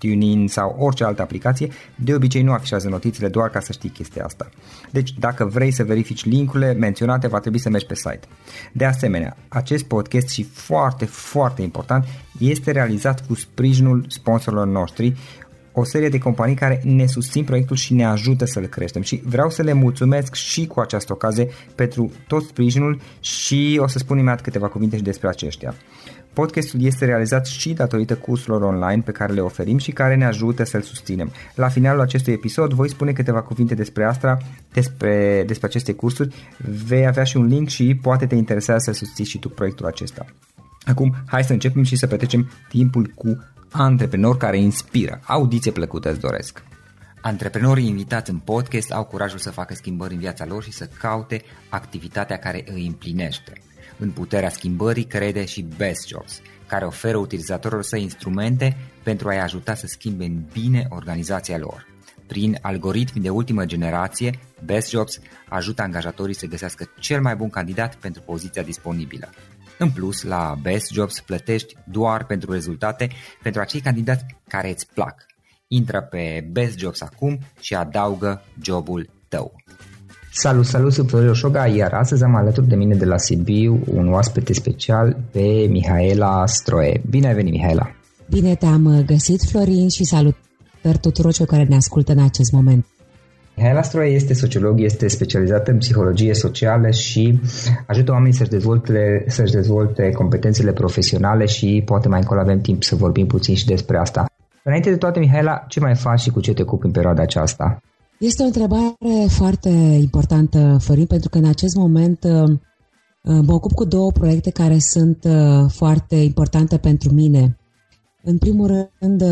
TuneIn sau orice altă aplicație, de obicei nu afișează notițele doar ca să știi chestia asta. Deci dacă vrei să verifici linkurile menționate, va trebui să mergi pe site. De asemenea, acest podcast și foarte, foarte important, este realizat cu sprijinul sponsorilor noștri, o serie de companii care ne susțin proiectul și ne ajută să-l creștem și vreau să le mulțumesc și cu această ocazie pentru tot sprijinul și o să spun imediat câteva cuvinte și despre aceștia. Podcastul este realizat și datorită cursurilor online pe care le oferim și care ne ajută să-l susținem. La finalul acestui episod voi spune câteva cuvinte despre asta, despre, despre aceste cursuri, vei avea și un link și poate te interesează să susții și tu proiectul acesta. Acum, hai să începem și să petrecem timpul cu antreprenori care inspiră. Audiție plăcută îți doresc! Antreprenorii invitați în podcast au curajul să facă schimbări în viața lor și să caute activitatea care îi împlinește. În puterea schimbării crede și Best Jobs, care oferă utilizatorilor săi instrumente pentru a-i ajuta să schimbe în bine organizația lor. Prin algoritmi de ultimă generație, Best Jobs ajută angajatorii să găsească cel mai bun candidat pentru poziția disponibilă. În plus, la Best Jobs plătești doar pentru rezultate pentru acei candidați care îți plac. Intră pe Best Jobs acum și adaugă jobul tău. Salut, salut, sunt Florin Oșoga, iar astăzi am alături de mine de la Sibiu un oaspete special pe Mihaela Stroe. Bine ai venit, Mihaela! Bine te-am găsit, Florin, și salut tuturor celor care ne ascultă în acest moment. Mihaela Stroe este sociolog, este specializată în psihologie socială și ajută oamenii să-și dezvolte, să-și dezvolte competențele profesionale și poate mai încolo avem timp să vorbim puțin și despre asta. Înainte de toate, Mihaela, ce mai faci și cu ce te ocupi în perioada aceasta? Este o întrebare foarte importantă, Florin, pentru că în acest moment uh, uh, mă ocup cu două proiecte care sunt uh, foarte importante pentru mine. În primul rând,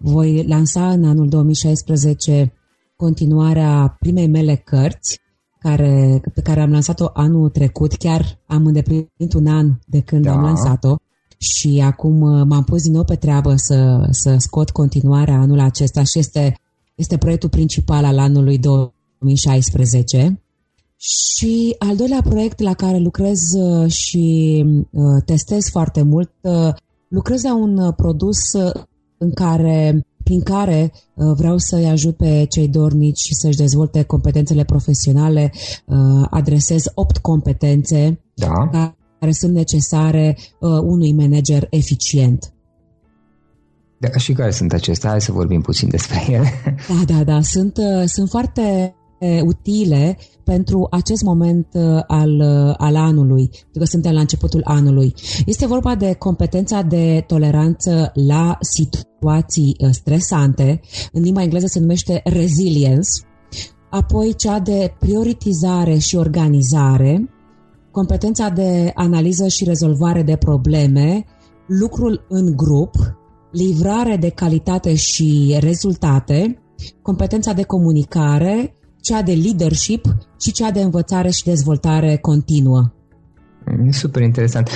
voi lansa în anul 2016 continuarea primei mele cărți, care, pe care am lansat-o anul trecut, chiar am îndeplinit un an de când da. am lansat-o și acum m-am pus din nou pe treabă să, să scot continuarea anul acesta și este este proiectul principal al anului 2016. Și al doilea proiect la care lucrez uh, și uh, testez foarte mult, uh, lucrez la un produs în care, prin care vreau să-i ajut pe cei dornici să-și dezvolte competențele profesionale. Adresez opt competențe da. care sunt necesare unui manager eficient. Da, și care sunt acestea? Hai să vorbim puțin despre ele. Da, da, da. Sunt, uh, sunt foarte utile pentru acest moment al, al anului, pentru că suntem la începutul anului. Este vorba de competența de toleranță la situații stresante, în limba engleză se numește resilience, apoi cea de prioritizare și organizare, competența de analiză și rezolvare de probleme, lucrul în grup, livrare de calitate și rezultate, competența de comunicare, cea de leadership și cea de învățare și dezvoltare continuă. E super interesant.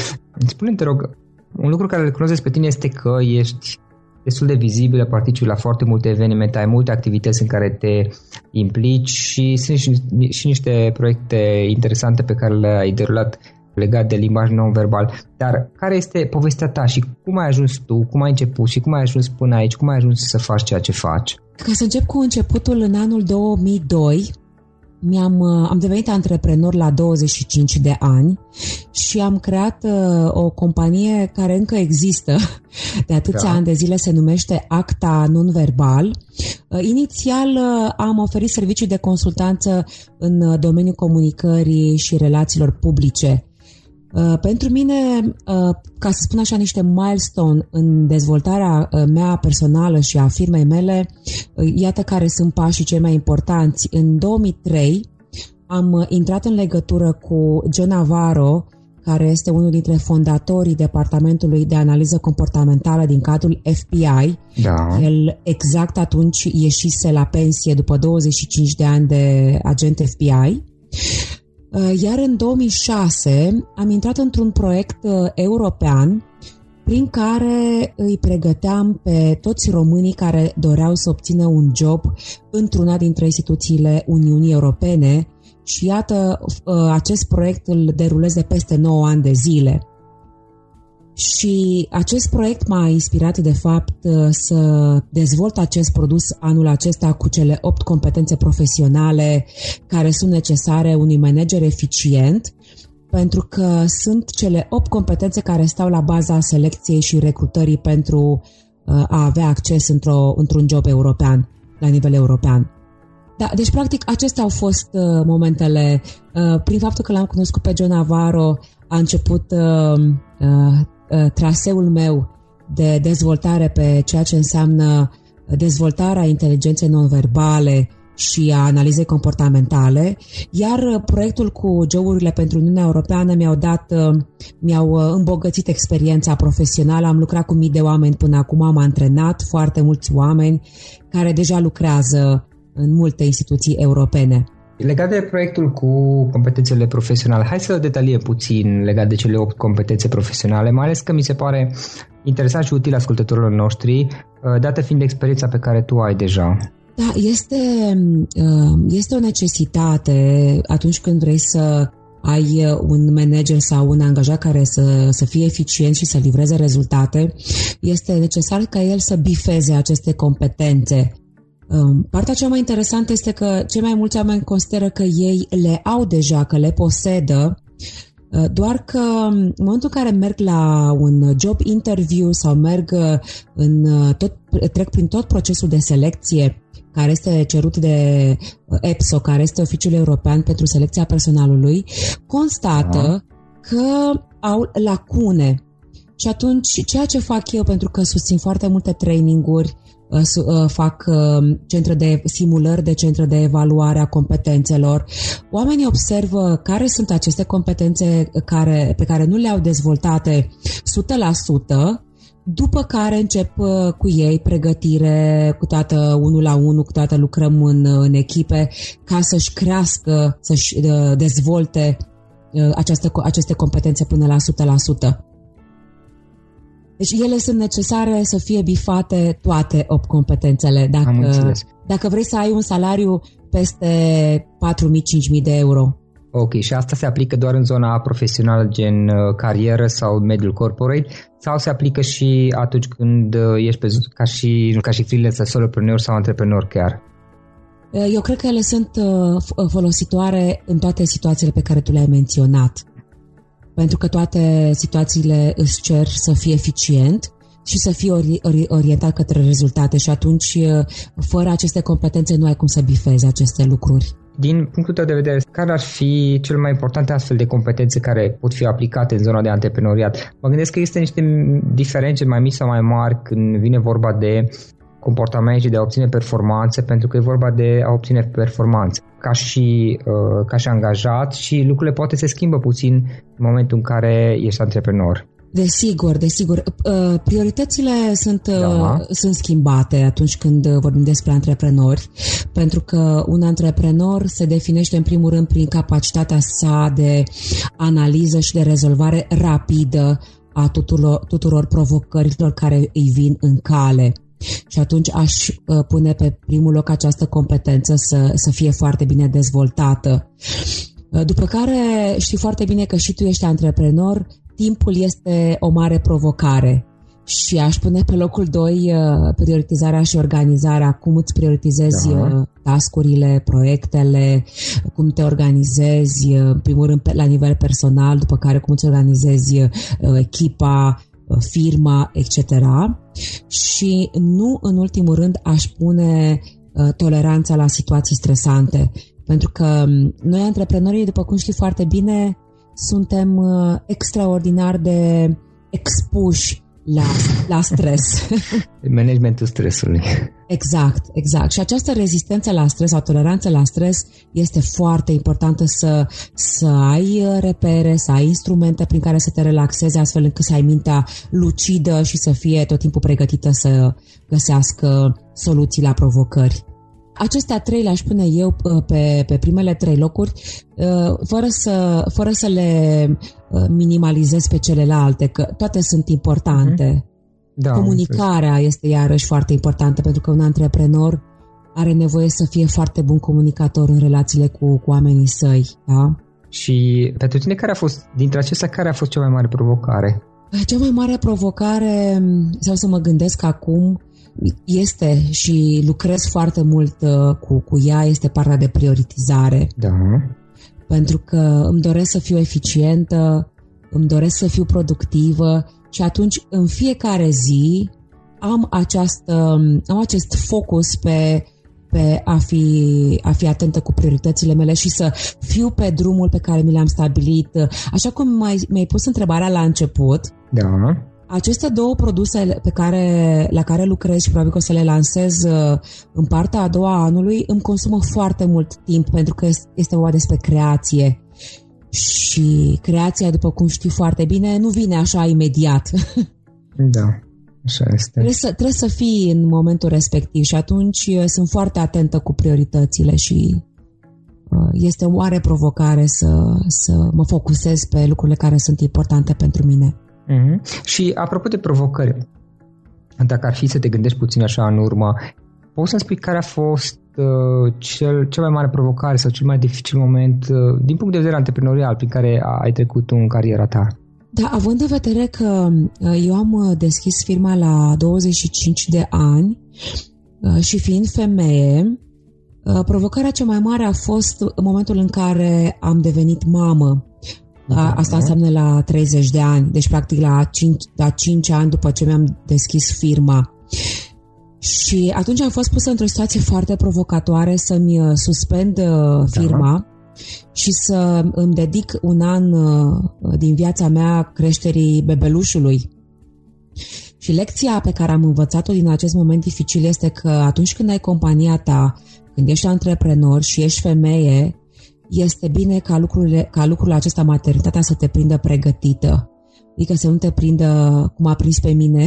Spune te rog, un lucru care îl cunosc despre tine este că ești destul de vizibilă, participi la foarte multe evenimente, ai multe activități în care te implici și sunt și, și niște proiecte interesante pe care le-ai derulat legat de limbaj non-verbal. Dar care este povestea ta și cum ai ajuns tu, cum ai început și cum ai ajuns până aici, cum ai ajuns să faci ceea ce faci? Ca să încep cu începutul în anul 2002, mi-am, uh, am devenit antreprenor la 25 de ani și am creat uh, o companie care încă există de atâția da. ani de zile, se numește Acta Nonverbal. Uh, inițial uh, am oferit servicii de consultanță în uh, domeniul comunicării și relațiilor publice Uh, pentru mine, uh, ca să spun așa, niște milestone în dezvoltarea uh, mea personală și a firmei mele, iată care sunt pașii cei mai importanți. În 2003 am intrat în legătură cu John Navarro, care este unul dintre fondatorii Departamentului de Analiză Comportamentală din cadrul FBI. Da. El exact atunci ieșise la pensie după 25 de ani de agent FBI. Uh, iar în 2006 am intrat într-un proiect uh, european prin care îi pregăteam pe toți românii care doreau să obțină un job într-una dintre instituțiile Uniunii Europene și iată, uh, acest proiect îl derulez de peste 9 ani de zile. Și acest proiect m-a inspirat, de fapt, uh, să dezvolt acest produs anul acesta cu cele 8 competențe profesionale care sunt necesare unui manager eficient, pentru că sunt cele 8 competențe care stau la baza selecției și recrutării pentru uh, a avea acces într-o, într-un job european, la nivel european. Da, deci, practic, acestea au fost uh, momentele. Uh, prin faptul că l-am cunoscut pe John Navarro, a început uh, uh, Uh, traseul meu de dezvoltare pe ceea ce înseamnă dezvoltarea inteligenței non-verbale și a analizei comportamentale, iar uh, proiectul cu joburile pentru Uniunea Europeană mi-au dat, uh, mi-au îmbogățit experiența profesională, am lucrat cu mii de oameni până acum, am antrenat foarte mulți oameni care deja lucrează în multe instituții europene. Legat de proiectul cu competențele profesionale, hai să detaliem puțin legat de cele 8 competențe profesionale, mai ales că mi se pare interesant și util ascultătorilor noștri, uh, dată fiind experiența pe care tu ai deja. Da, este, uh, este o necesitate atunci când vrei să ai un manager sau un angajat care să, să fie eficient și să livreze rezultate, este necesar ca el să bifeze aceste competențe Um, partea cea mai interesantă este că cei mai mulți oameni consideră că ei le au deja, că le posedă, uh, doar că um, în momentul în care merg la un job interview sau merg uh, în uh, tot, trec prin tot procesul de selecție care este cerut de EPSO, care este Oficiul European pentru Selecția Personalului, constată că au lacune. Și atunci, ceea ce fac eu, pentru că susțin foarte multe traininguri, Uh, uh, fac uh, centre de simulări de centre de evaluare a competențelor. Oamenii observă care sunt aceste competențe care, pe care nu le-au dezvoltate 100%, după care încep cu ei pregătire cu toată unul la unul, cu toată lucrăm în, în echipe ca să-și crească, să-și dezvolte aceste, aceste competențe până la 100%. Deci ele sunt necesare să fie bifate toate 8 competențele. Dacă, dacă vrei să ai un salariu peste 4.000-5.000 de euro. Ok, și asta se aplică doar în zona profesională, gen uh, carieră sau mediul corporate, sau se aplică și atunci când uh, ești pe, ca și, ca și freelancer, solopreneur sau antreprenor chiar? Uh, eu cred că ele sunt folositoare în toate situațiile pe care tu le-ai menționat pentru că toate situațiile îți cer să fie eficient și să fie ori, ori, orientat către rezultate și atunci, fără aceste competențe, nu ai cum să bifezi aceste lucruri. Din punctul tău de vedere, care ar fi cel mai importante astfel de competențe care pot fi aplicate în zona de antreprenoriat? Mă gândesc că există niște diferențe mai mici sau mai mari când vine vorba de comportament și de a obține performanțe, pentru că e vorba de a obține performanțe. Ca și, uh, ca și angajat și lucrurile poate se schimbă puțin în momentul în care ești antreprenor. Desigur, desigur. Uh, prioritățile sunt, uh, da. sunt schimbate atunci când vorbim despre antreprenori, pentru că un antreprenor se definește în primul rând prin capacitatea sa de analiză și de rezolvare rapidă a tuturor, tuturor provocărilor care îi vin în cale. Și atunci aș uh, pune pe primul loc această competență să, să fie foarte bine dezvoltată. După care știi foarte bine că și tu ești antreprenor, timpul este o mare provocare și aș pune pe locul 2 uh, prioritizarea și organizarea, cum îți prioritizezi da. Uh, tascurile, proiectele, cum te organizezi, uh, în primul rând la nivel personal, după care cum îți organizezi echipa, firma, etc. Și nu în ultimul rând aș pune toleranța la situații stresante. Pentru că um, noi, antreprenorii, după cum știi foarte bine, suntem uh, extraordinar de expuși la, la stres. Managementul stresului. Exact, exact. Și această rezistență la stres sau toleranță la stres este foarte importantă să, să ai uh, repere, să ai instrumente prin care să te relaxezi astfel încât să ai mintea lucidă și să fie tot timpul pregătită să găsească soluții la provocări. Acestea trei le-aș pune eu uh, pe, pe primele trei locuri, uh, fără să, fără să le uh, minimalizez pe celelalte, că toate sunt importante. Mm-hmm. Da, Comunicarea este iarăși foarte importantă, pentru că un antreprenor are nevoie să fie foarte bun comunicator în relațiile cu, cu oamenii săi. Da? Și pentru tine, care a fost, dintre acestea, care a fost cea mai mare provocare? Cea mai mare provocare, sau să mă gândesc acum, este și lucrez foarte mult uh, cu, cu ea, este partea de prioritizare. Da. Pentru că îmi doresc să fiu eficientă, îmi doresc să fiu productivă și atunci în fiecare zi am, această, am acest focus pe, pe a, fi, a fi atentă cu prioritățile mele și să fiu pe drumul pe care mi l-am stabilit. Așa cum mai, mi-ai pus întrebarea la început, da. Aceste două produse pe care, la care lucrez și probabil că o să le lansez uh, în partea a doua a anului îmi consumă foarte mult timp pentru că este vorba despre creație. Și creația, după cum știi foarte bine, nu vine așa imediat. Da, așa este. Trebuie să, trebuie să fii în momentul respectiv și atunci uh, sunt foarte atentă cu prioritățile și uh, este o mare provocare să, să mă focusez pe lucrurile care sunt importante pentru mine. Mm-hmm. Și apropo de provocări, dacă ar fi să te gândești puțin așa în urmă, poți să-mi spui care a fost uh, cel, cel mai mare provocare sau cel mai dificil moment uh, din punct de vedere antreprenorial prin care ai trecut tu în cariera ta? Da, având în vedere că uh, eu am uh, deschis firma la 25 de ani uh, și fiind femeie, provocarea cea mai mare a fost în momentul în care am devenit mamă. Da, asta înseamnă la 30 de ani, deci practic la 5, la 5 ani după ce mi-am deschis firma. Și atunci am fost pusă într-o situație foarte provocatoare să-mi uh, suspend uh, firma da. și să îmi dedic un an uh, din viața mea creșterii bebelușului. Și lecția pe care am învățat-o din acest moment dificil este că atunci când ai compania ta, când ești antreprenor și ești femeie, este bine ca, lucrurile, ca lucrul acesta, maternitatea, să te prindă pregătită. Adică să nu te prindă cum a prins pe mine,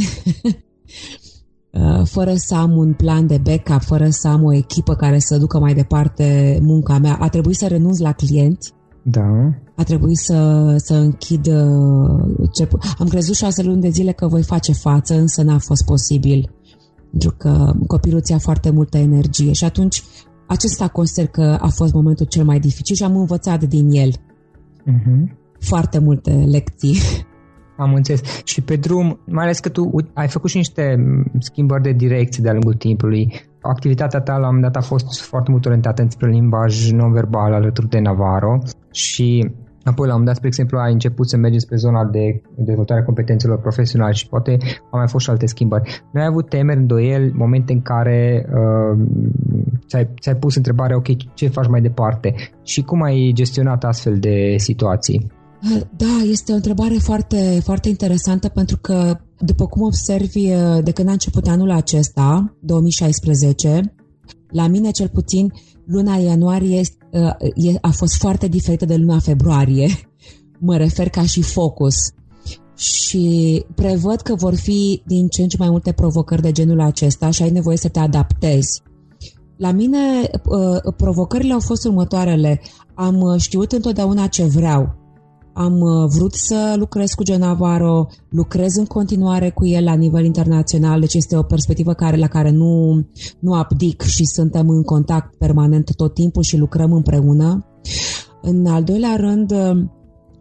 uh, fără să am un plan de backup, fără să am o echipă care să ducă mai departe munca mea. A trebuit să renunț la clienți, da. A trebuit să, să închid... Uh, ce, am crezut șase luni de zile că voi face față, însă n-a fost posibil. Pentru că copilul ți-a foarte multă energie și atunci acesta consider că a fost momentul cel mai dificil și am învățat din el uh-huh. foarte multe lecții. Am înțeles. Și pe drum, mai ales că tu ai făcut și niște schimbări de direcție de-a lungul timpului. Activitatea ta la un moment dat a fost foarte mult orientată spre limbaj non-verbal alături de Navarro și Apoi, la un dat, spre exemplu, ai început să mergi spre zona de dezvoltare a competențelor profesionale și poate au mai fost și alte schimbări. Nu ai avut temeri, îndoieli, momente în care uh, ți-ai, ți-ai pus întrebarea, ok, ce faci mai departe? Și cum ai gestionat astfel de situații? Da, este o întrebare foarte, foarte interesantă pentru că, după cum observi, de când a început anul acesta, 2016, la mine cel puțin, luna ianuarie a fost foarte diferită de luna februarie. Mă refer ca și focus. Și prevăd că vor fi din ce în ce mai multe provocări de genul acesta și ai nevoie să te adaptezi. La mine, provocările au fost următoarele. Am știut întotdeauna ce vreau am uh, vrut să lucrez cu John Navarro, lucrez în continuare cu el la nivel internațional, deci este o perspectivă care, la care nu, nu abdic și suntem în contact permanent tot timpul și lucrăm împreună. În al doilea rând, uh,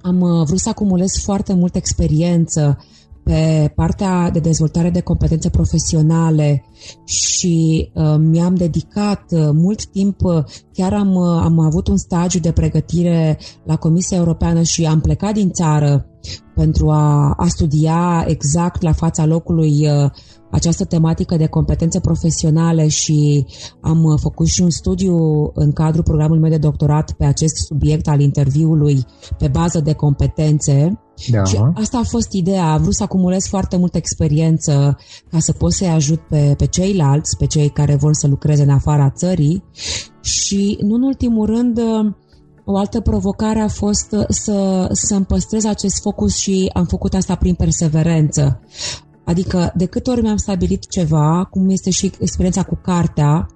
am uh, vrut să acumulez foarte multă experiență pe partea de dezvoltare de competențe profesionale și uh, mi-am dedicat uh, mult timp, uh, chiar am, uh, am avut un stagiu de pregătire la Comisia Europeană și am plecat din țară pentru a, a studia exact la fața locului uh, această tematică de competențe profesionale și am uh, făcut și un studiu în cadrul programului meu de doctorat pe acest subiect al interviului pe bază de competențe. Da. Și asta a fost ideea, am vrut să acumulez foarte multă experiență ca să pot să-i ajut pe, pe ceilalți, pe cei care vor să lucreze în afara țării și, nu în ultimul rând, o altă provocare a fost să, să-mi păstrez acest focus și am făcut asta prin perseverență. Adică de câte ori mi-am stabilit ceva, cum este și experiența cu cartea,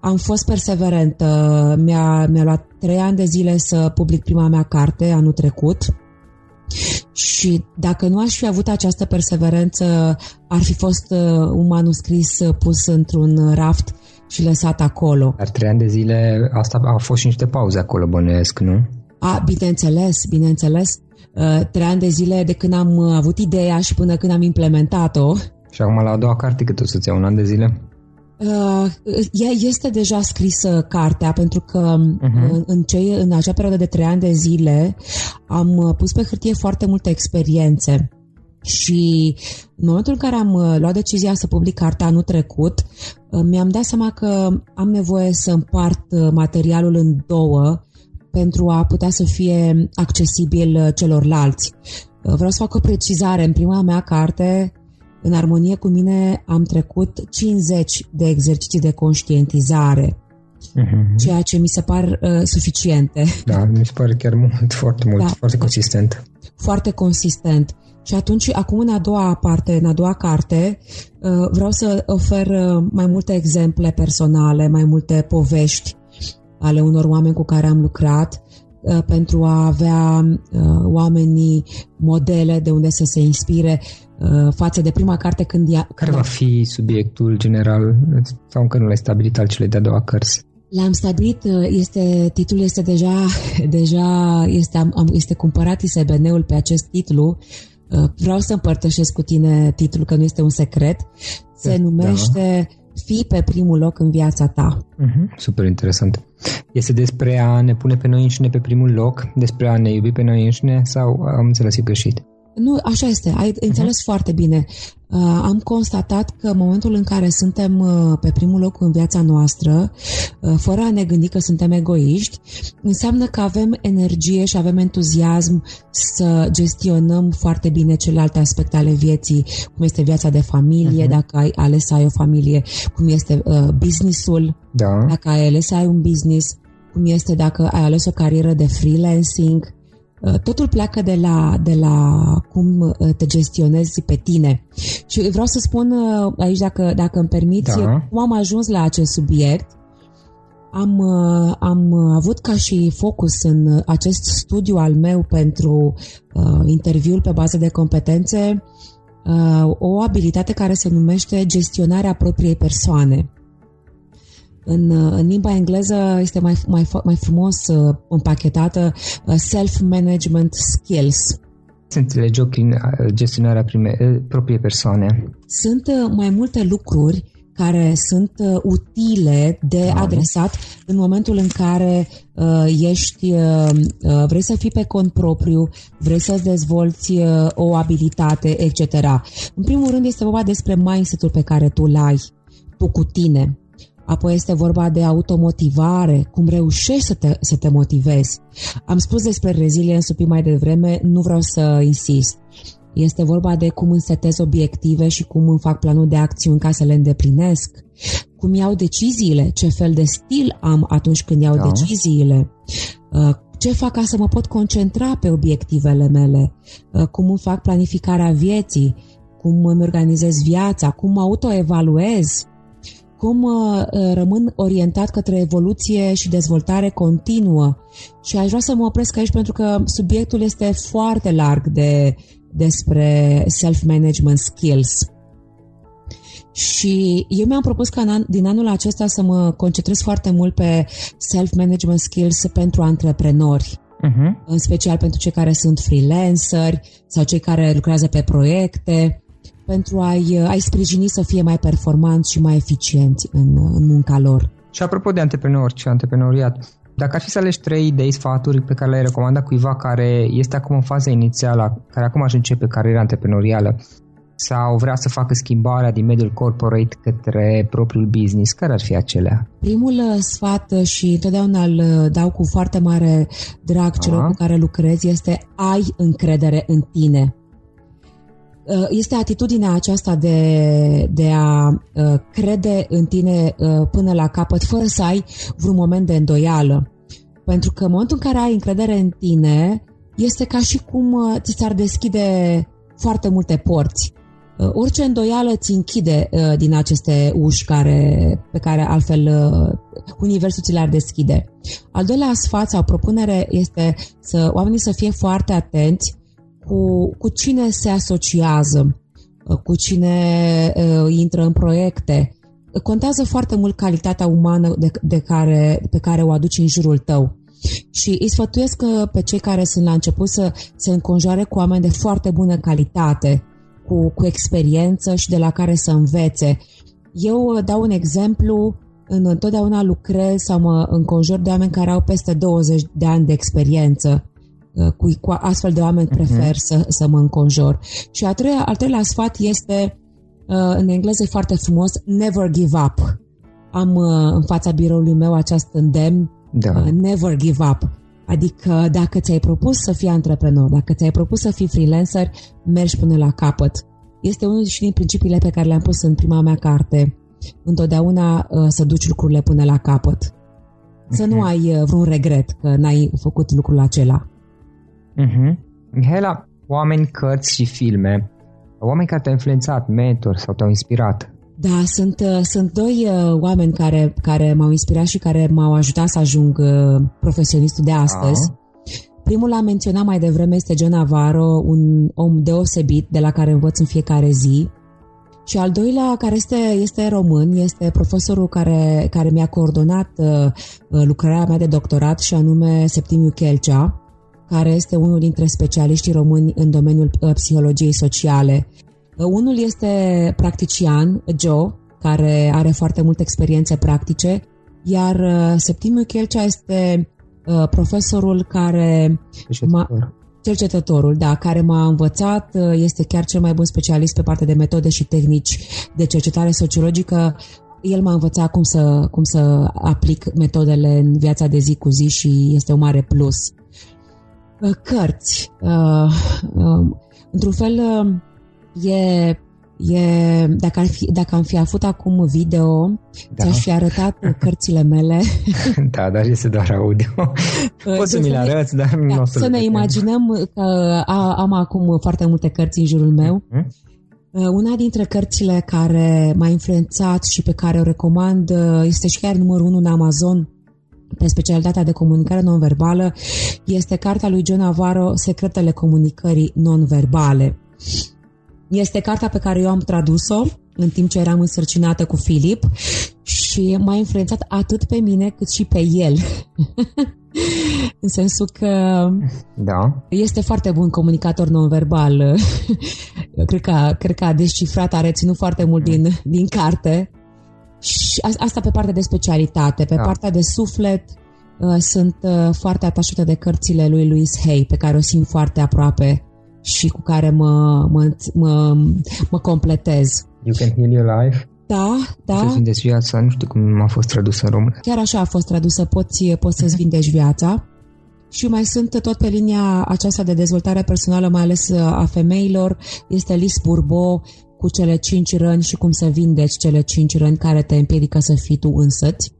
am fost perseverentă. Mi-a, mi-a luat trei ani de zile să public prima mea carte anul trecut și dacă nu aș fi avut această perseverență, ar fi fost uh, un manuscris pus într-un raft și lăsat acolo. Dar trei ani de zile, asta a fost și niște pauze acolo, bănuiesc, nu? A, bineînțeles, bineînțeles. Uh, trei ani de zile de când am uh, avut ideea și până când am implementat-o. Și acum la a doua carte cât o să-ți ia un an de zile? Uh, ea este deja scrisă cartea pentru că uh-huh. în, în, ce, în acea perioadă de trei ani de zile am uh, pus pe hârtie foarte multe experiențe și în momentul în care am uh, luat decizia să public cartea anul trecut, mi-am dat seama că am nevoie să împart materialul în două pentru a putea să fie accesibil celorlalți. Vreau să fac o precizare. În prima mea carte în armonie cu mine am trecut 50 de exerciții de conștientizare, uh-huh. ceea ce mi se par uh, suficiente. Da, mi se pare chiar mult, foarte mult, da. foarte consistent. Foarte consistent. Și atunci, acum în a doua parte, în a doua carte, uh, vreau să ofer uh, mai multe exemple personale, mai multe povești ale unor oameni cu care am lucrat, uh, pentru a avea oamenii modele de unde să se inspire Uh, față de prima carte când ea... Care va fi subiectul general sau încă nu l-ai stabilit al celei de-a doua cărți? L-am stabilit, uh, este, titlul este deja, deja este, am, este cumpărat ISBN-ul pe acest titlu. Uh, vreau să împărtășesc cu tine titlul, că nu este un secret. Se da. Numește Fii pe primul loc în viața ta. Uh-huh, super interesant. Este despre a ne pune pe noi înșine pe primul loc, despre a ne iubi pe noi înșine sau am înțeles greșit? Nu, așa este, ai înțeles uh-huh. foarte bine. Uh, am constatat că în momentul în care suntem uh, pe primul loc în viața noastră, uh, fără a ne gândi că suntem egoiști, înseamnă că avem energie și avem entuziasm să gestionăm foarte bine celelalte aspecte ale vieții, cum este viața de familie, uh-huh. dacă ai ales să ai o familie, cum este uh, businessul, da. dacă ai ales să ai un business, cum este dacă ai ales o carieră de freelancing, Uh, totul pleacă de la, de la cum uh, te gestionezi pe tine. Și vreau să spun uh, aici, dacă, dacă îmi permiți, da. cum am ajuns la acest subiect. Am, am avut ca și focus în acest studiu al meu pentru uh, interviul pe bază de competențe uh, o abilitate care se numește gestionarea propriei persoane. În, în limba engleză este mai, mai, mai frumos uh, împachetată uh, self-management skills. Se înțelege prin uh, gestionarea prime, uh, propriei persoane. Sunt uh, mai multe lucruri care sunt uh, utile de da. adresat în momentul în care uh, ești, uh, uh, vrei să fii pe cont propriu, vrei să-ți dezvolți uh, o abilitate, etc. În primul rând este vorba despre mindset-ul pe care tu îl ai tu cu tine. Apoi este vorba de automotivare, cum reușești să te, să te motivezi. Am spus despre reziliență un pic mai devreme, nu vreau să insist. Este vorba de cum îmi setez obiective și cum îmi fac planul de acțiuni ca să le îndeplinesc, cum iau deciziile, ce fel de stil am atunci când iau da. deciziile, uh, ce fac ca să mă pot concentra pe obiectivele mele, uh, cum îmi fac planificarea vieții, cum îmi organizez viața, cum mă autoevaluez, cum uh, rămân orientat către evoluție și dezvoltare continuă. Și aș vrea să mă opresc aici pentru că subiectul este foarte larg de despre self-management skills. Și eu mi-am propus ca an, din anul acesta să mă concentrez foarte mult pe self-management skills pentru antreprenori. Uh-huh. În special pentru cei care sunt freelanceri sau cei care lucrează pe proiecte, pentru a-i, a-i sprijini să fie mai performanți și mai eficienți în, în munca lor. Și apropo de antreprenori și antreprenoriat, dacă ar fi să alegi trei idei, sfaturi pe care le-ai recomandat cuiva care este acum în faza inițială, care acum aș începe cariera antreprenorială sau vrea să facă schimbarea din mediul corporate către propriul business, care ar fi acelea? Primul uh, sfat uh, și întotdeauna îl uh, dau cu foarte mare drag celor cu care lucrez este ai încredere în tine. Este atitudinea aceasta de, de a crede în tine până la capăt, fără să ai vreun moment de îndoială. Pentru că în momentul în care ai încredere în tine, este ca și cum ți s-ar deschide foarte multe porți. Orice îndoială ți închide din aceste uși care, pe care altfel universul ți le-ar deschide. Al doilea sfat sau propunere este să oamenii să fie foarte atenți cu, cu cine se asociază, uh, cu cine uh, intră în proiecte. Contează foarte mult calitatea umană de, de care, pe care o aduci în jurul tău. Și îi sfătuiesc uh, pe cei care sunt la început să se înconjoare cu oameni de foarte bună calitate, cu, cu experiență și de la care să învețe. Eu uh, dau un exemplu, în întotdeauna lucrez sau mă înconjur de oameni care au peste 20 de ani de experiență Uh, cu, cu astfel de oameni prefer uh-huh. să, să mă înconjor. Și a treia, al treilea sfat este, uh, în engleză e foarte frumos, never give up. Am uh, în fața biroului meu acest îndemn, da. never give up. Adică dacă ți-ai propus să fii antreprenor, dacă ți-ai propus să fii freelancer, mergi până la capăt. Este unul și din principiile pe care le-am pus în prima mea carte. Întotdeauna să duci lucrurile până la capăt. Să uh-huh. nu ai vreun regret că n-ai făcut lucrul acela. Uh-huh. Mihaela, oameni, cărți și filme, oameni care te-au influențat, mentor sau te-au inspirat. Da, sunt, uh, sunt doi uh, oameni care, care m-au inspirat și care m-au ajutat să ajung uh, profesionistul de astăzi. Da. Primul am menționat mai devreme este John Navarro, un om deosebit de la care învăț în fiecare zi. Și al doilea, care este, este român, este profesorul care, care mi-a coordonat uh, lucrarea mea de doctorat și anume Septimiu Chelcea care este unul dintre specialiștii români în domeniul uh, psihologiei sociale. Uh, unul este practician, Joe, care are foarte multe experiențe practice, iar uh, Septimiu Chelcea este profesorul care Cercetător. cercetătorul, da, care m-a învățat, este chiar cel mai bun specialist pe partea de metode și tehnici de cercetare sociologică. El m-a învățat cum să, cum să aplic metodele în viața de zi cu zi și este un mare plus. Uh, cărți. Uh, uh, într-un fel, uh, e, e dacă, ar fi, dacă am fi avut acum video, da. ți-aș fi arătat cărțile mele. da, dar este doar audio. Uh, Poți să mi le arăți, dar da, nu o să Să ne imaginăm că a, am acum foarte multe cărți în jurul meu. Uh-huh. Una dintre cărțile care m-a influențat și pe care o recomand este și chiar numărul 1 în Amazon, pe specialitatea de comunicare non-verbală este cartea lui John Navarro Secretele comunicării non-verbale. Este cartea pe care eu am tradus-o în timp ce eram însărcinată cu Filip și m-a influențat atât pe mine cât și pe el. în sensul că da. este foarte bun comunicator non-verbal. cred, că, cred că a descifrat, a reținut foarte mult din, din carte Și asta pe partea de specialitate. Pe da. partea de suflet uh, sunt uh, foarte atașată de cărțile lui Louis Hay, pe care o simt foarte aproape și cu care mă, mă, mă, mă completez. You can heal your life? Da, da. Să-ți vindești viața, nu știu cum a fost tradusă în română. Chiar așa a fost tradusă, poți, poți să-ți mhm. vindești viața. Și mai sunt tot pe linia aceasta de dezvoltare personală, mai ales uh, a femeilor. Este Lis Burbo cu cele cinci răni și cum să vindeci cele cinci răni care te împiedică să fii tu însăți.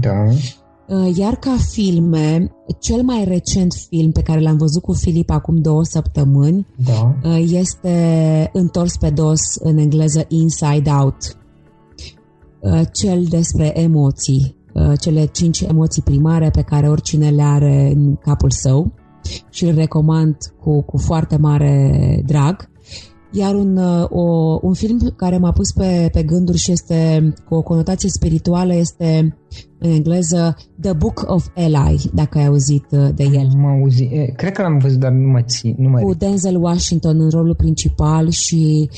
Da. Uh, iar ca filme, cel mai recent film pe care l-am văzut cu Filip acum două săptămâni da. Uh, este Întors pe dos în engleză Inside Out. Cel despre emoții Uh, cele cinci emoții primare pe care oricine le are în capul său și îl recomand cu, cu foarte mare drag. Iar un, uh, o, un film care m-a pus pe, pe gânduri și este cu o conotație spirituală este în engleză The Book of Eli, dacă ai auzit uh, de el. Am auzit. Cred că l-am văzut, dar nu mai țin. Nu mai... Cu Denzel Washington în rolul principal și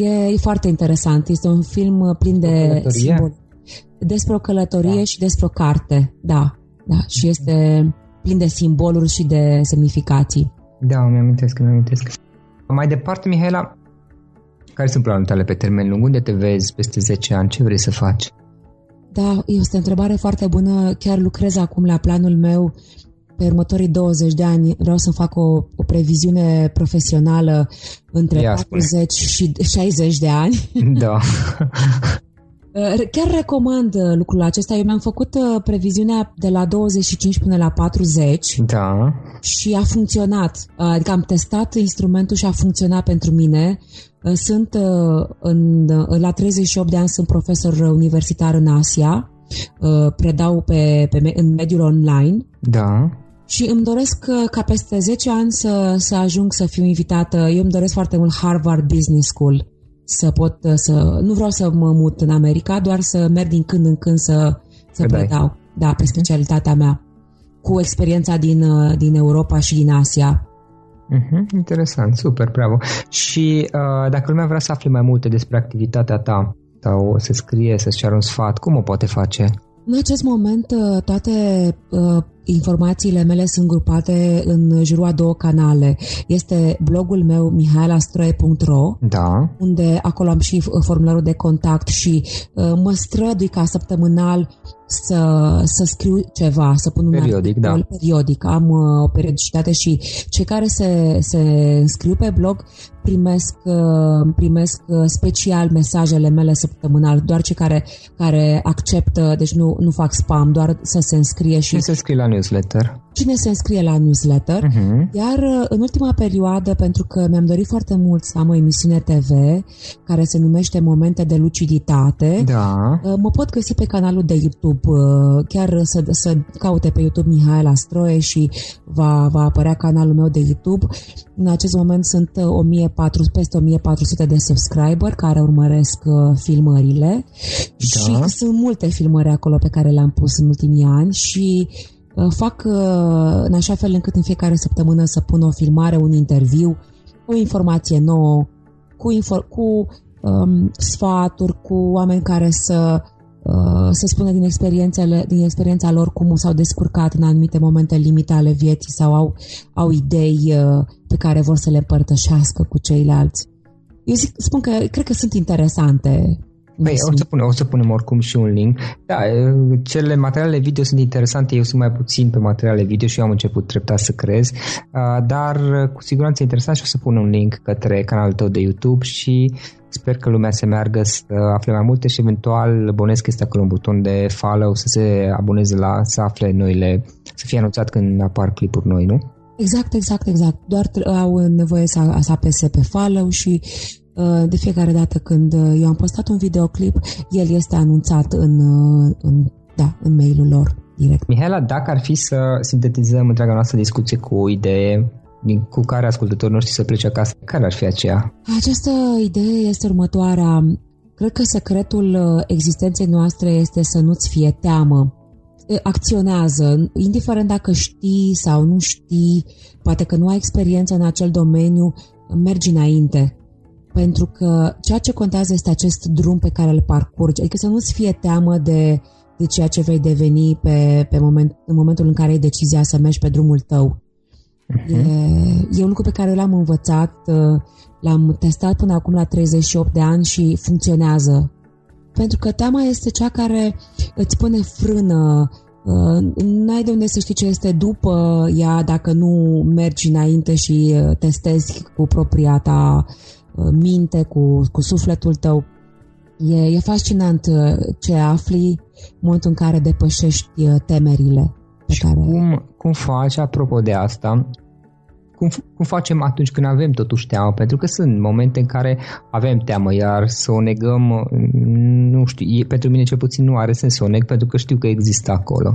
e, e foarte interesant. Este un film plin de simbol despre o călătorie da. și despre o carte, da, da, și este plin de simboluri și de semnificații. Da, mi amintesc, mi amintesc. Mai departe, Mihaela, care sunt planurile tale pe termen lung? Unde te vezi peste 10 ani? Ce vrei să faci? Da, este o întrebare foarte bună. Chiar lucrez acum la planul meu pe următorii 20 de ani. Vreau să fac o, o previziune profesională între Ia, 40 spune. și 60 de ani. Da. Uh, chiar recomand uh, lucrul acesta. Eu mi-am făcut uh, previziunea de la 25 până la 40 da. și a funcționat. Adică am testat instrumentul și a funcționat pentru mine. Sunt în, la 38 de ani sunt profesor universitar în Asia. Predau pe, pe, în mediul online. Da. Și îmi doresc ca peste 10 ani să, să ajung să fiu invitată. Eu îmi doresc foarte mult Harvard Business School să pot uh, să... Nu vreau să mă mut în America, doar să merg din când în când să, să predau. Da, pe specialitatea mea. Cu experiența din, uh, din Europa și din Asia. Uh-huh, interesant, super, bravo. Și uh, dacă lumea vrea să afle mai multe despre activitatea ta sau să scrie, să-ți ceară un sfat, cum o poate face? În acest moment, uh, toate uh, informațiile mele sunt grupate în jurul a două canale. Este blogul meu mihailastroie.ro da. unde acolo am și uh, formularul de contact și uh, mă strădui ca săptămânal să, să scriu ceva, să pun un periodic, articol da. periodic. Am uh, o periodicitate și cei care se, se înscriu pe blog primesc, uh, primesc uh, special mesajele mele săptămânal, doar cei care, care acceptă, deci nu, nu fac spam, doar să se înscrie și... Și se scrie la newsletter cine se înscrie la newsletter, uh-huh. iar uh, în ultima perioadă, pentru că mi-am dorit foarte mult să am o emisiune TV care se numește Momente de Luciditate, da. Uh, mă pot găsi pe canalul de YouTube, uh, chiar să, să caute pe YouTube Mihaela Stroie și va, va apărea canalul meu de YouTube. În acest moment sunt 1400, peste 1400 de subscriber care urmăresc filmările da. și sunt multe filmări acolo pe care le-am pus în ultimii ani și Uh, fac uh, în așa fel încât în fiecare săptămână să pun o filmare, un interviu, o informație nouă, cu, info- cu um, sfaturi, cu oameni care să uh, să spună din, experiențele, din experiența lor cum s-au descurcat în anumite momente limite ale vieții sau au, au idei pe care vor să le împărtășească cu ceilalți. Eu zic, spun că cred că sunt interesante Păi, o să, punem, o să punem oricum și un link. Da, cele materiale video sunt interesante, eu sunt mai puțin pe materiale video și eu am început treptat să crez, dar cu siguranță e interesant și o să pun un link către canalul tău de YouTube și sper că lumea să meargă să afle mai multe și eventual bănesc este acolo un buton de follow să se aboneze la, să afle noile, să fie anunțat când apar clipuri noi, nu? Exact, exact, exact. Doar au nevoie să, să apese pe follow și Uh, de fiecare dată când uh, eu am postat un videoclip, el este anunțat în, uh, în, da, în mailul lor direct. Mihaela, dacă ar fi să sintetizăm întreaga noastră discuție cu o idee cu care ascultătorii noștri să plece acasă, care ar fi aceea? Această idee este următoarea. Cred că secretul existenței noastre este să nu-ți fie teamă. Acționează, indiferent dacă știi sau nu știi, poate că nu ai experiență în acel domeniu, mergi înainte pentru că ceea ce contează este acest drum pe care îl parcurgi, adică să nu-ți fie teamă de, de ceea ce vei deveni pe, pe moment, în momentul în care ai decizia să mergi pe drumul tău. Uh-huh. E, e un lucru pe care l-am învățat, uh, l-am testat până acum la 38 de ani și funcționează. Pentru că teama este cea care îți pune frână, uh, n-ai de unde să știi ce este după ea dacă nu mergi înainte și uh, testezi cu propria ta minte, cu, cu sufletul tău. E, e fascinant ce afli în momentul în care depășești temerile. Pe și care... cum, cum faci, apropo de asta, cum, cum facem atunci când avem totuși teamă? Pentru că sunt momente în care avem teamă, iar să o negăm, nu știu, e, pentru mine cel puțin nu are sens să o neg, pentru că știu că există acolo.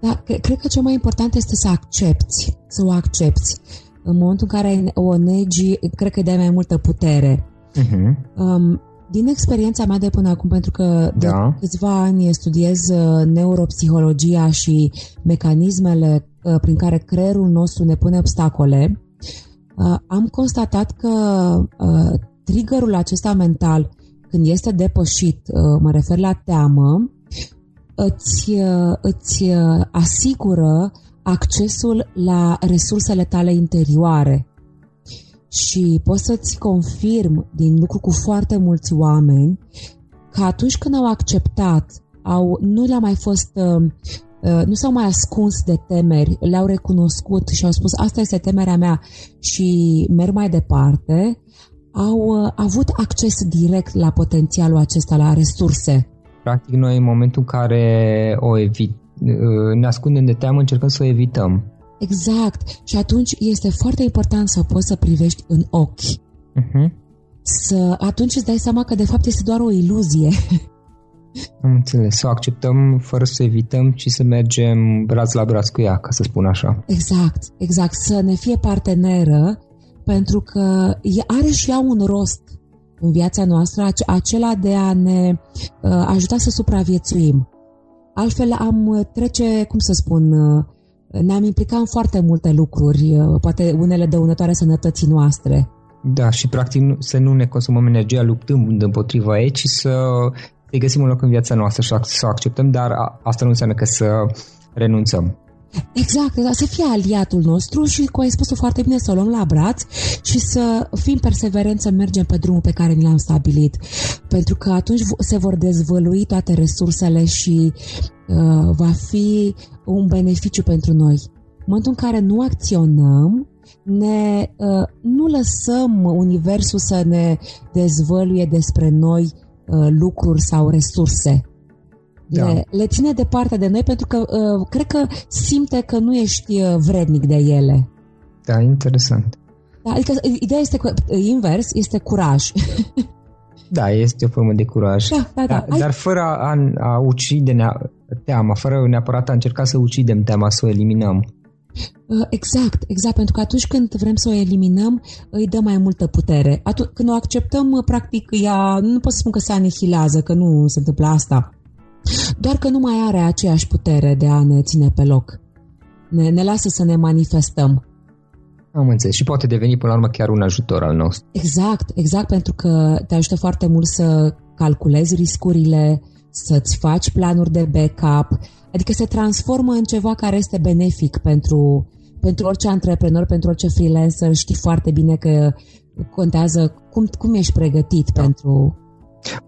Da, cred că cel mai important este să accepti, să o accepti. În momentul în care o negi, cred că îi dai mai multă putere. Uh-huh. Um, din experiența mea de până acum, pentru că de da. câțiva ani studiez uh, neuropsihologia și mecanismele uh, prin care creierul nostru ne pune obstacole, uh, am constatat că triggerul acesta mental, când este depășit, mă refer la teamă, îți, îți asigură accesul la resursele tale interioare și pot să-ți confirm din lucru cu foarte mulți oameni că atunci când au acceptat, au, nu le-a mai fost, uh, uh, nu s-au mai ascuns de temeri, le-au recunoscut și au spus asta este temerea mea și merg mai departe, au uh, avut acces direct la potențialul acesta, la resurse. Practic noi în momentul în care o evit, uh, ne ascundem de teamă, încercăm să o evităm. Exact. Și atunci este foarte important să poți să privești în ochi. Uh-huh. Să atunci îți dai seama că de fapt este doar o iluzie. Am înțeles. Să o acceptăm fără să evităm, ci să mergem braț la braț cu ea, ca să spun așa. Exact, exact. Să ne fie parteneră, pentru că are și ea un rost în viața noastră, acela de a ne uh, ajuta să supraviețuim. Altfel am trece, cum să spun, uh, ne-am implicat în foarte multe lucruri, uh, poate unele dăunătoare sănătății noastre. Da, și practic să nu ne consumăm energia luptând împotriva ei, ci să îi găsim un loc în viața noastră și să o acceptăm, dar asta nu înseamnă că să renunțăm. Exact, exact, să fie aliatul nostru și, cu ai spus foarte bine, să o luăm la braț și să fim perseverenți să mergem pe drumul pe care ni l-am stabilit. Pentru că atunci se vor dezvălui toate resursele și uh, va fi un beneficiu pentru noi. În momentul în care nu acționăm, ne, uh, nu lăsăm universul să ne dezvăluie despre noi uh, lucruri sau resurse. Da. Le, le ține departe de noi pentru că uh, cred că simte că nu ești uh, vrednic de ele. Da, interesant. Da, adică ideea este că uh, invers, este curaj. da, este o formă de curaj. Da, da, da. da dar fără a, a ucide teama, fără neapărat a încerca să ucidem teama, să o eliminăm. Uh, exact, exact, pentru că atunci când vrem să o eliminăm, îi dă mai multă putere. Atunci, când o acceptăm, practic, ea, nu pot să spun că se anihilează, că nu se întâmplă asta. Doar că nu mai are aceeași putere de a ne ține pe loc. Ne, ne lasă să ne manifestăm. Am înțeles. Și poate deveni până la urmă chiar un ajutor al nostru. Exact, exact, pentru că te ajută foarte mult să calculezi riscurile, să-ți faci planuri de backup, adică se transformă în ceva care este benefic pentru, pentru orice antreprenor, pentru orice freelancer. Știi foarte bine că contează cum, cum ești pregătit da. pentru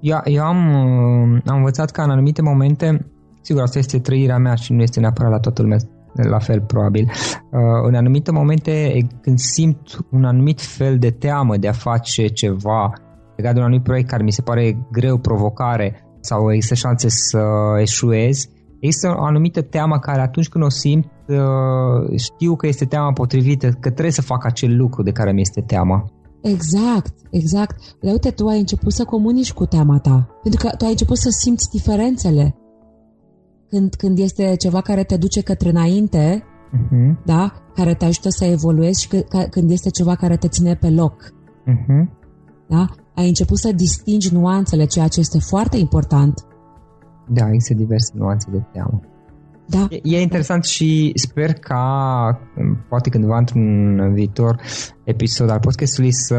eu, eu am, uh, am învățat că în anumite momente, sigur, asta este trăirea mea și nu este neapărat la toată lumea la fel probabil. Uh, în anumite momente când simt un anumit fel de teamă de a face ceva legat de un anumit proiect care mi se pare greu, provocare sau există șanse să eșuez, există o anumită teamă care atunci când o simt uh, știu că este teama potrivită, că trebuie să fac acel lucru de care mi este teama. Exact, exact. Dar uite, tu ai început să comunici cu teama ta. Pentru că tu ai început să simți diferențele. Când, când este ceva care te duce către înainte, uh-huh. da? Care te ajută să evoluezi și când este ceva care te ține pe loc. Uh-huh. Da? Ai început să distingi nuanțele, ceea ce este foarte important. Da, există diverse nuanțe de teamă. Da. E, e interesant și sper ca poate cândva într-un viitor episod al podcastului să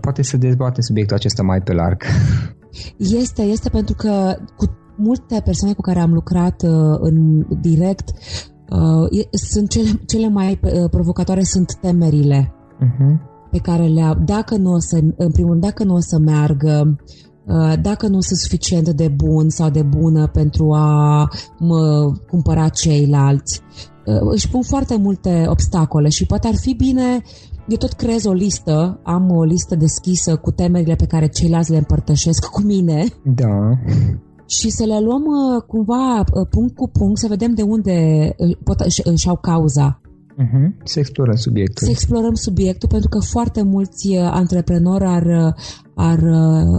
poate să dezbate subiectul acesta mai pe larg. Este, este pentru că cu multe persoane cu care am lucrat uh, în direct uh, sunt cele, cele mai uh, provocatoare sunt temerile uh-huh. pe care le au. Dacă nu o să, în primul rând, dacă nu o să meargă, uh, dacă nu sunt suficient de bun sau de bună pentru a mă cumpăra ceilalți, uh, își pun foarte multe obstacole și poate ar fi bine eu tot creez o listă, am o listă deschisă cu temerile pe care ceilalți le împărtășesc cu mine. Da. Și să le luăm uh, cumva uh, punct cu punct, să vedem de unde uh, pot își au cauza. Uh-huh. Să explorăm subiectul. Să explorăm subiectul, pentru că foarte mulți antreprenori ar, ar,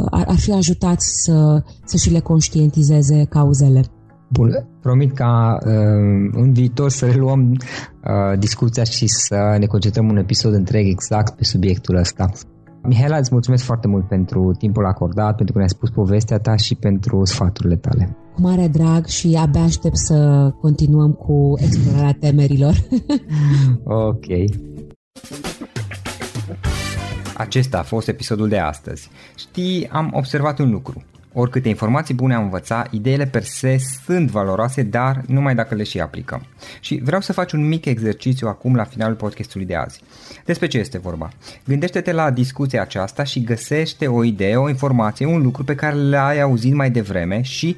ar, ar fi ajutați să, să și le conștientizeze cauzele. Bun, promit ca uh, în viitor să reluăm uh, discuția și să ne concentrăm un episod întreg exact pe subiectul ăsta. Mihaela, îți mulțumesc foarte mult pentru timpul acordat, pentru că ne-ai spus povestea ta și pentru sfaturile tale. Cu mare drag și abia aștept să continuăm cu explorarea temerilor. ok. Acesta a fost episodul de astăzi. Știi, am observat un lucru. Oricâte informații bune am învățat, ideile per se sunt valoroase, dar numai dacă le și aplicăm. Și vreau să faci un mic exercițiu acum la finalul podcastului de azi. Despre ce este vorba? Gândește-te la discuția aceasta și găsește o idee, o informație, un lucru pe care l-ai auzit mai devreme și,